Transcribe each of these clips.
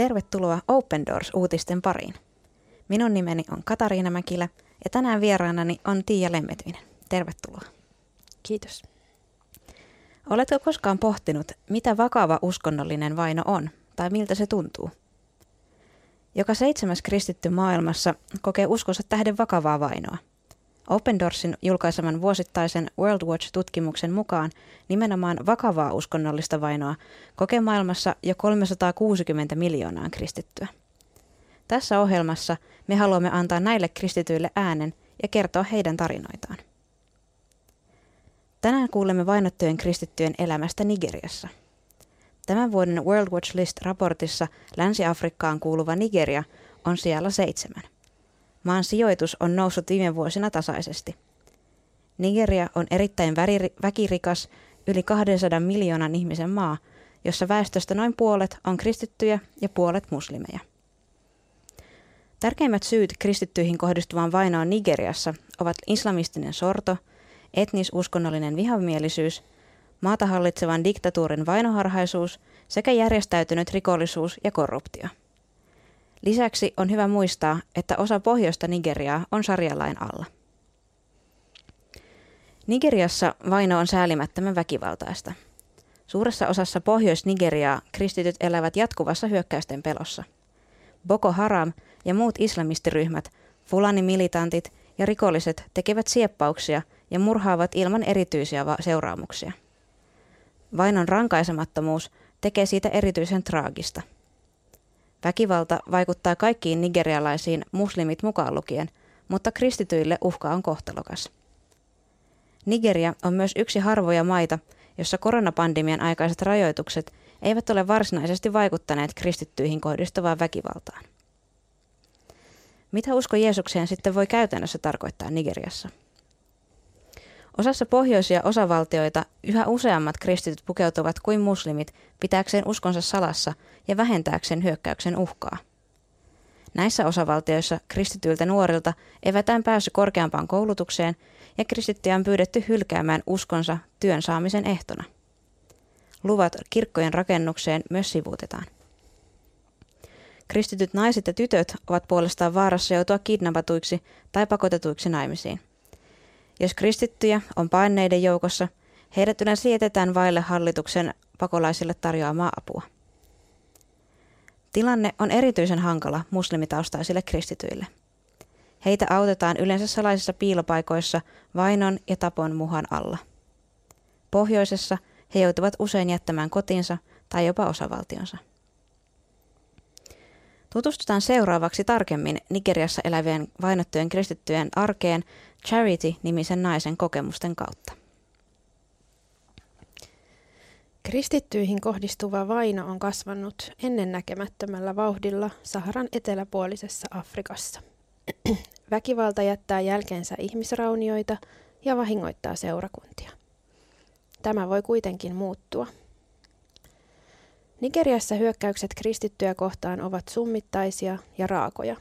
Tervetuloa Open Doors-uutisten pariin. Minun nimeni on Katariina Mäkilä ja tänään vieraanani on Tiia Lemmetyinen. Tervetuloa. Kiitos. Oletko koskaan pohtinut, mitä vakava uskonnollinen vaino on tai miltä se tuntuu? Joka seitsemäs kristitty maailmassa kokee uskonsa tähden vakavaa vainoa. Open Doorsin julkaiseman vuosittaisen World Watch-tutkimuksen mukaan nimenomaan vakavaa uskonnollista vainoa kokee maailmassa jo 360 miljoonaa kristittyä. Tässä ohjelmassa me haluamme antaa näille kristityille äänen ja kertoa heidän tarinoitaan. Tänään kuulemme vainottujen kristittyjen elämästä Nigeriassa. Tämän vuoden World Watch List-raportissa Länsi-Afrikkaan kuuluva Nigeria on siellä seitsemän. Maan sijoitus on noussut viime vuosina tasaisesti. Nigeria on erittäin väkirikas, yli 200 miljoonan ihmisen maa, jossa väestöstä noin puolet on kristittyjä ja puolet muslimeja. Tärkeimmät syyt kristittyihin kohdistuvaan vainoon Nigeriassa ovat islamistinen sorto, etnis-uskonnollinen vihamielisyys, maata hallitsevan diktatuurin vainoharhaisuus sekä järjestäytynyt rikollisuus ja korruptio. Lisäksi on hyvä muistaa, että osa pohjoista Nigeriaa on sarjalain alla. Nigeriassa vaino on säälimättömän väkivaltaista. Suuressa osassa Pohjois-Nigeriaa kristityt elävät jatkuvassa hyökkäysten pelossa. Boko Haram ja muut islamistiryhmät, fulani-militantit ja rikolliset tekevät sieppauksia ja murhaavat ilman erityisiä seuraamuksia. Vainon rankaisemattomuus tekee siitä erityisen traagista – Väkivalta vaikuttaa kaikkiin nigerialaisiin muslimit mukaan lukien, mutta kristityille uhka on kohtalokas. Nigeria on myös yksi harvoja maita, jossa koronapandemian aikaiset rajoitukset eivät ole varsinaisesti vaikuttaneet kristittyihin kohdistuvaan väkivaltaan. Mitä usko Jeesukseen sitten voi käytännössä tarkoittaa Nigeriassa? Osassa pohjoisia osavaltioita yhä useammat kristityt pukeutuvat kuin muslimit pitääkseen uskonsa salassa ja vähentääkseen hyökkäyksen uhkaa. Näissä osavaltioissa kristityiltä nuorilta evätään pääsy korkeampaan koulutukseen ja kristittyjä on pyydetty hylkäämään uskonsa työn saamisen ehtona. Luvat kirkkojen rakennukseen myös sivuutetaan. Kristityt naiset ja tytöt ovat puolestaan vaarassa joutua kidnappatuiksi tai pakotetuiksi naimisiin. Jos kristittyjä on paineiden joukossa, heidät yleensä jätetään vaille hallituksen pakolaisille tarjoamaa apua. Tilanne on erityisen hankala muslimitaustaisille kristityille. Heitä autetaan yleensä salaisissa piilopaikoissa vainon ja tapon muhan alla. Pohjoisessa he joutuvat usein jättämään kotinsa tai jopa osavaltionsa. Tutustutaan seuraavaksi tarkemmin Nigeriassa elävien vainottujen kristittyjen arkeen Charity-nimisen naisen kokemusten kautta. Kristittyihin kohdistuva vaino on kasvanut ennennäkemättömällä vauhdilla Saharan eteläpuolisessa Afrikassa. Väkivalta jättää jälkeensä ihmisraunioita ja vahingoittaa seurakuntia. Tämä voi kuitenkin muuttua. Nigeriassa hyökkäykset kristittyjä kohtaan ovat summittaisia ja raakoja.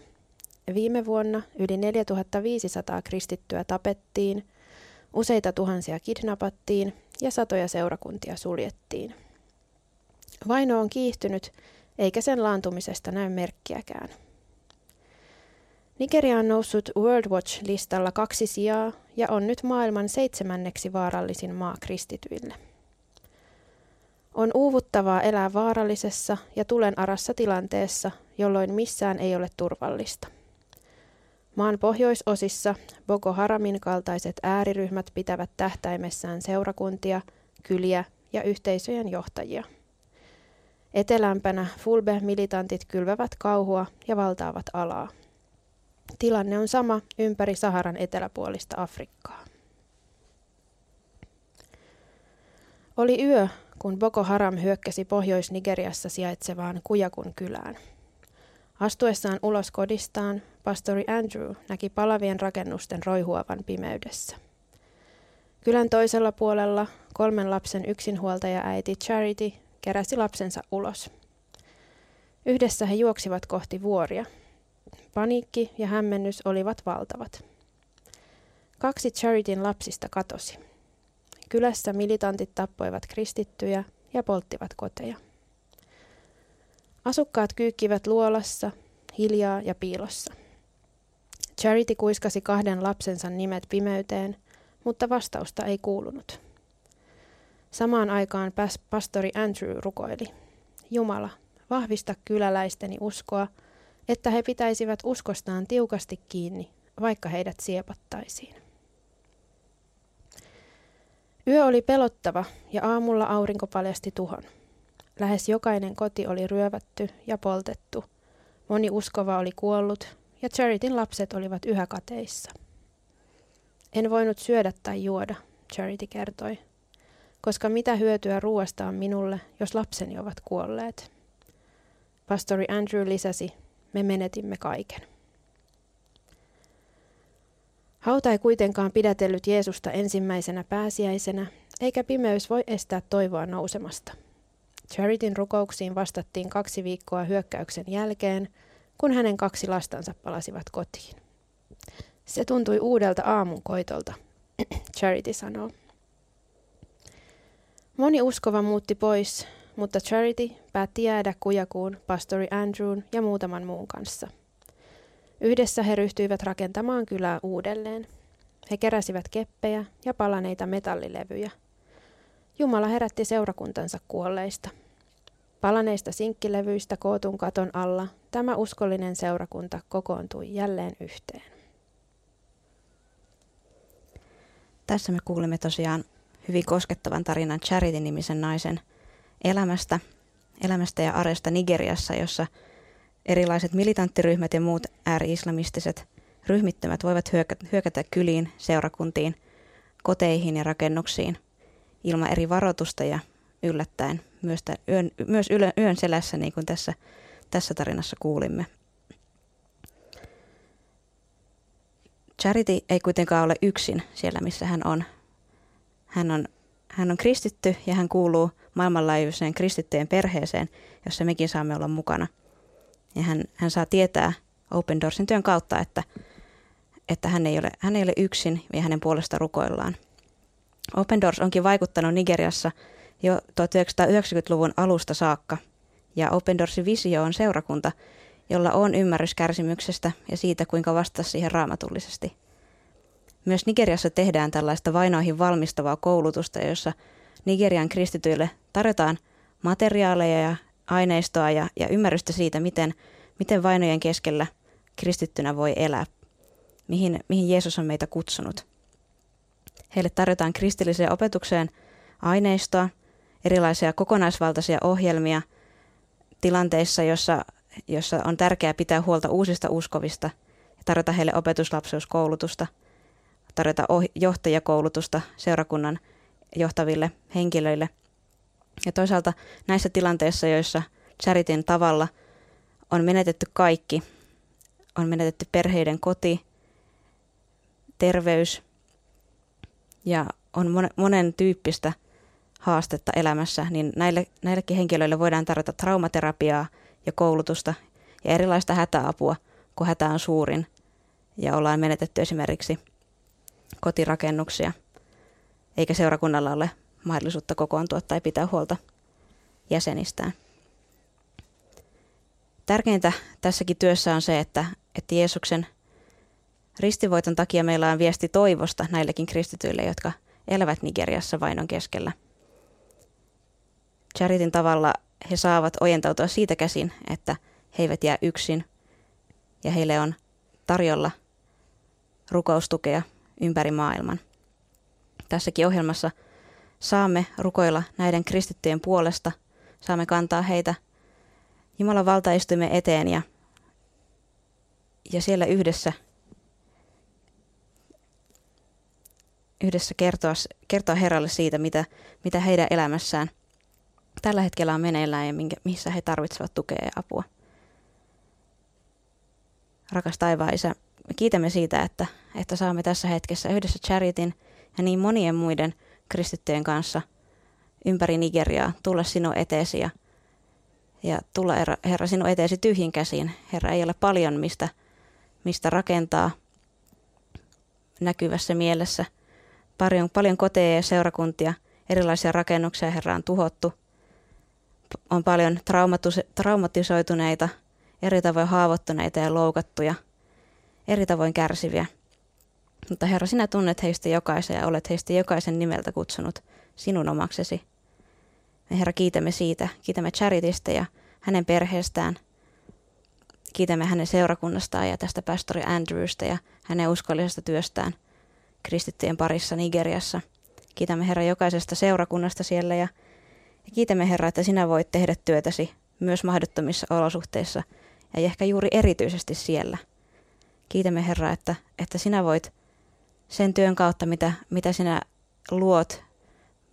Viime vuonna yli 4500 kristittyä tapettiin, useita tuhansia kidnappattiin ja satoja seurakuntia suljettiin. Vaino on kiihtynyt, eikä sen laantumisesta näy merkkiäkään. Nigeria on noussut World Watch-listalla kaksi sijaa ja on nyt maailman seitsemänneksi vaarallisin maa kristityille. On uuvuttavaa elää vaarallisessa ja tulen arassa tilanteessa, jolloin missään ei ole turvallista. Maan pohjoisosissa Boko Haramin kaltaiset ääriryhmät pitävät tähtäimessään seurakuntia, kyliä ja yhteisöjen johtajia. Etelämpänä Fulbe-militantit kylvävät kauhua ja valtaavat alaa. Tilanne on sama ympäri Saharan eteläpuolista Afrikkaa. Oli yö, kun Boko Haram hyökkäsi Pohjois-Nigeriassa sijaitsevaan Kujakun kylään. Astuessaan ulos kodistaan, pastori Andrew näki palavien rakennusten roihuavan pimeydessä. Kylän toisella puolella kolmen lapsen yksinhuoltaja äiti Charity keräsi lapsensa ulos. Yhdessä he juoksivat kohti vuoria. Paniikki ja hämmennys olivat valtavat. Kaksi Charityn lapsista katosi. Kylässä militantit tappoivat kristittyjä ja polttivat koteja. Asukkaat kyykkivät luolassa, hiljaa ja piilossa. Charity kuiskasi kahden lapsensa nimet pimeyteen, mutta vastausta ei kuulunut. Samaan aikaan pastori Andrew rukoili. Jumala, vahvista kyläläisteni uskoa, että he pitäisivät uskostaan tiukasti kiinni, vaikka heidät siepattaisiin. Yö oli pelottava ja aamulla aurinko paljasti tuhon. Lähes jokainen koti oli ryövätty ja poltettu. Moni uskova oli kuollut ja Charityn lapset olivat yhä kateissa. En voinut syödä tai juoda, Charity kertoi, koska mitä hyötyä ruoasta on minulle, jos lapseni ovat kuolleet. Pastori Andrew lisäsi, me menetimme kaiken. Hauta ei kuitenkaan pidätellyt Jeesusta ensimmäisenä pääsiäisenä, eikä pimeys voi estää toivoa nousemasta. Charityn rukouksiin vastattiin kaksi viikkoa hyökkäyksen jälkeen, kun hänen kaksi lastansa palasivat kotiin. Se tuntui uudelta aamun koitolta, Charity sanoo. Moni uskova muutti pois, mutta Charity päätti jäädä kujakuun pastori Andrewn ja muutaman muun kanssa. Yhdessä he ryhtyivät rakentamaan kylää uudelleen. He keräsivät keppejä ja palaneita metallilevyjä. Jumala herätti seurakuntansa kuolleista. Palaneista sinkkilevyistä kootun katon alla tämä uskollinen seurakunta kokoontui jälleen yhteen. Tässä me kuulemme tosiaan hyvin koskettavan tarinan Charity-nimisen naisen elämästä, elämästä ja aresta Nigeriassa, jossa erilaiset militanttiryhmät ja muut ääri-islamistiset ryhmittymät voivat hyökätä kyliin, seurakuntiin, koteihin ja rakennuksiin ilman eri varoitusta ja yllättäen myös, yön, myös yön selässä, niin kuin tässä, tässä tarinassa kuulimme. Charity ei kuitenkaan ole yksin siellä, missä hän on. Hän on, hän on kristitty ja hän kuuluu maailmanlaajuiseen kristittyjen perheeseen, jossa mekin saamme olla mukana. Ja hän, hän saa tietää Open Doorsin työn kautta, että, että hän, ei ole, hän ei ole yksin ja hänen puolesta rukoillaan. Open Doors onkin vaikuttanut Nigeriassa jo 1990-luvun alusta saakka, ja Open Doorsin visio on seurakunta, jolla on ymmärrys kärsimyksestä ja siitä, kuinka vastata siihen raamatullisesti. Myös Nigeriassa tehdään tällaista vainoihin valmistavaa koulutusta, jossa Nigerian kristityille tarjotaan materiaaleja ja aineistoa ja, ja ymmärrystä siitä, miten, miten vainojen keskellä kristittynä voi elää, mihin, mihin Jeesus on meitä kutsunut. Heille tarjotaan kristilliseen opetukseen aineistoa, erilaisia kokonaisvaltaisia ohjelmia tilanteissa, jossa, jossa on tärkeää pitää huolta uusista uskovista ja tarjota heille opetuslapseuskoulutusta, tarjota oh- johtajakoulutusta seurakunnan johtaville henkilöille. Ja toisaalta näissä tilanteissa, joissa Charitin tavalla on menetetty kaikki, on menetetty perheiden koti, terveys ja on monen tyyppistä haastetta elämässä, niin näille, näillekin henkilöille voidaan tarjota traumaterapiaa ja koulutusta ja erilaista hätäapua, kun hätä on suurin ja ollaan menetetty esimerkiksi kotirakennuksia – eikä seurakunnalla ole mahdollisuutta kokoontua tai pitää huolta jäsenistään. Tärkeintä tässäkin työssä on se, että, että Jeesuksen ristivoiton takia meillä on viesti toivosta näillekin kristityille, jotka elävät Nigeriassa vainon keskellä. Charitin tavalla he saavat ojentautua siitä käsin, että he eivät jää yksin ja heille on tarjolla rukoustukea ympäri maailman tässäkin ohjelmassa saamme rukoilla näiden kristittyjen puolesta, saamme kantaa heitä Jumalan valtaistuimen eteen ja, ja siellä yhdessä, yhdessä kertoa, kertoa Herralle siitä, mitä, mitä heidän elämässään tällä hetkellä on meneillään ja minkä, missä he tarvitsevat tukea ja apua. Rakas taivaan Isä, me kiitämme siitä, että, että saamme tässä hetkessä yhdessä Charitin – ja niin monien muiden kristittyjen kanssa ympäri Nigeriaa tulla sinun eteesi ja, ja tulla Herra, Herra sinun eteesi tyhjin käsiin. Herra ei ole paljon mistä, mistä rakentaa näkyvässä mielessä. Paljon, paljon koteja ja seurakuntia, erilaisia rakennuksia Herra on tuhottu. on paljon traumatisoituneita, eri tavoin haavoittuneita ja loukattuja, eri tavoin kärsiviä. Mutta Herra, sinä tunnet heistä jokaisen ja olet heistä jokaisen nimeltä kutsunut sinun omaksesi. Me Herra kiitämme siitä, kiitämme Charitista ja hänen perheestään. Kiitämme hänen seurakunnastaan ja tästä pastori Andrewsta ja hänen uskollisesta työstään kristittyjen parissa Nigeriassa. Kiitämme Herra jokaisesta seurakunnasta siellä ja, ja kiitämme Herra, että sinä voit tehdä työtäsi myös mahdottomissa olosuhteissa ja ehkä juuri erityisesti siellä. Kiitämme Herra, että, että sinä voit sen työn kautta, mitä, mitä sinä luot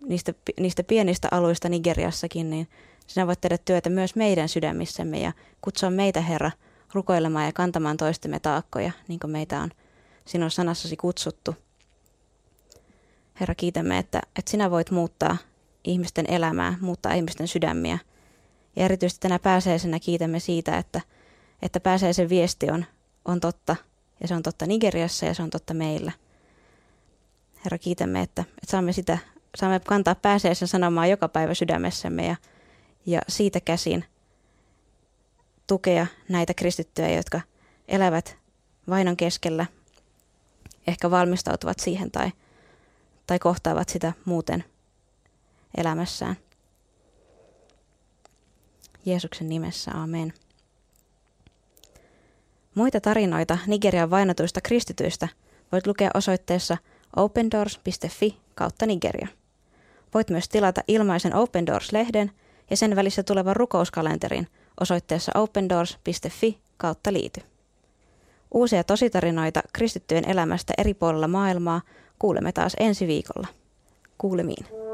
niistä, niistä pienistä aluista Nigeriassakin, niin sinä voit tehdä työtä myös meidän sydämissämme ja kutsua meitä, Herra, rukoilemaan ja kantamaan toistemme taakkoja, niin kuin meitä on sinun sanassasi kutsuttu. Herra, kiitämme, että, että sinä voit muuttaa ihmisten elämää, muuttaa ihmisten sydämiä. Ja erityisesti tänä pääseesenä kiitämme siitä, että, että pääseisen viesti on, on totta, ja se on totta Nigeriassa ja se on totta meillä. Herra, kiitämme, että, että saamme sitä saamme kantaa pääseessä sanomaan joka päivä sydämessämme ja, ja siitä käsin tukea näitä kristittyjä, jotka elävät vainon keskellä, ehkä valmistautuvat siihen tai, tai kohtaavat sitä muuten elämässään. Jeesuksen nimessä, amen. Muita tarinoita Nigerian vainotuista kristityistä voit lukea osoitteessa opendoors.fi kautta Nigeria. Voit myös tilata ilmaisen Open Doors-lehden ja sen välissä tulevan rukouskalenterin osoitteessa opendoors.fi kautta liity. Uusia tositarinoita kristittyjen elämästä eri puolilla maailmaa kuulemme taas ensi viikolla. Kuulemiin.